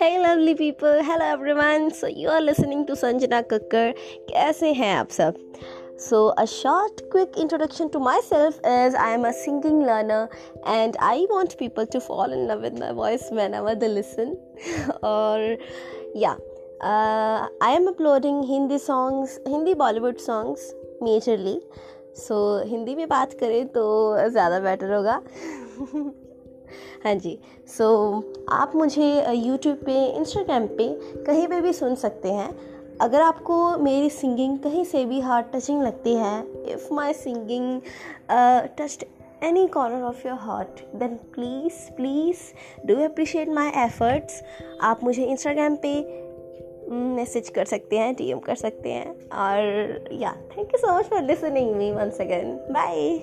है lovely people hello everyone so you are listening to Sanjana Kakkar कैसे हैं आप सब? So a short quick introduction to myself as I am a singing learner and I want people to fall in love with my voice man our the listen और yeah I am uploading Hindi songs Hindi Bollywood songs majorly so Hindi में बात करें तो ज़्यादा better होगा. हाँ जी। सो so, आप मुझे यूट्यूब पे इंस्टाग्राम पे कहीं पे भी सुन सकते हैं। अगर आपको मेरी सिंगिंग कहीं से भी हार्ट टचिंग लगती है if my singing touched any corner of your heart then please please do appreciate my efforts आप मुझे इंस्टाग्राम पे मैसेज mm, कर सकते हैं डीएम कर सकते हैं। और yeah thank you so much for listening me once again bye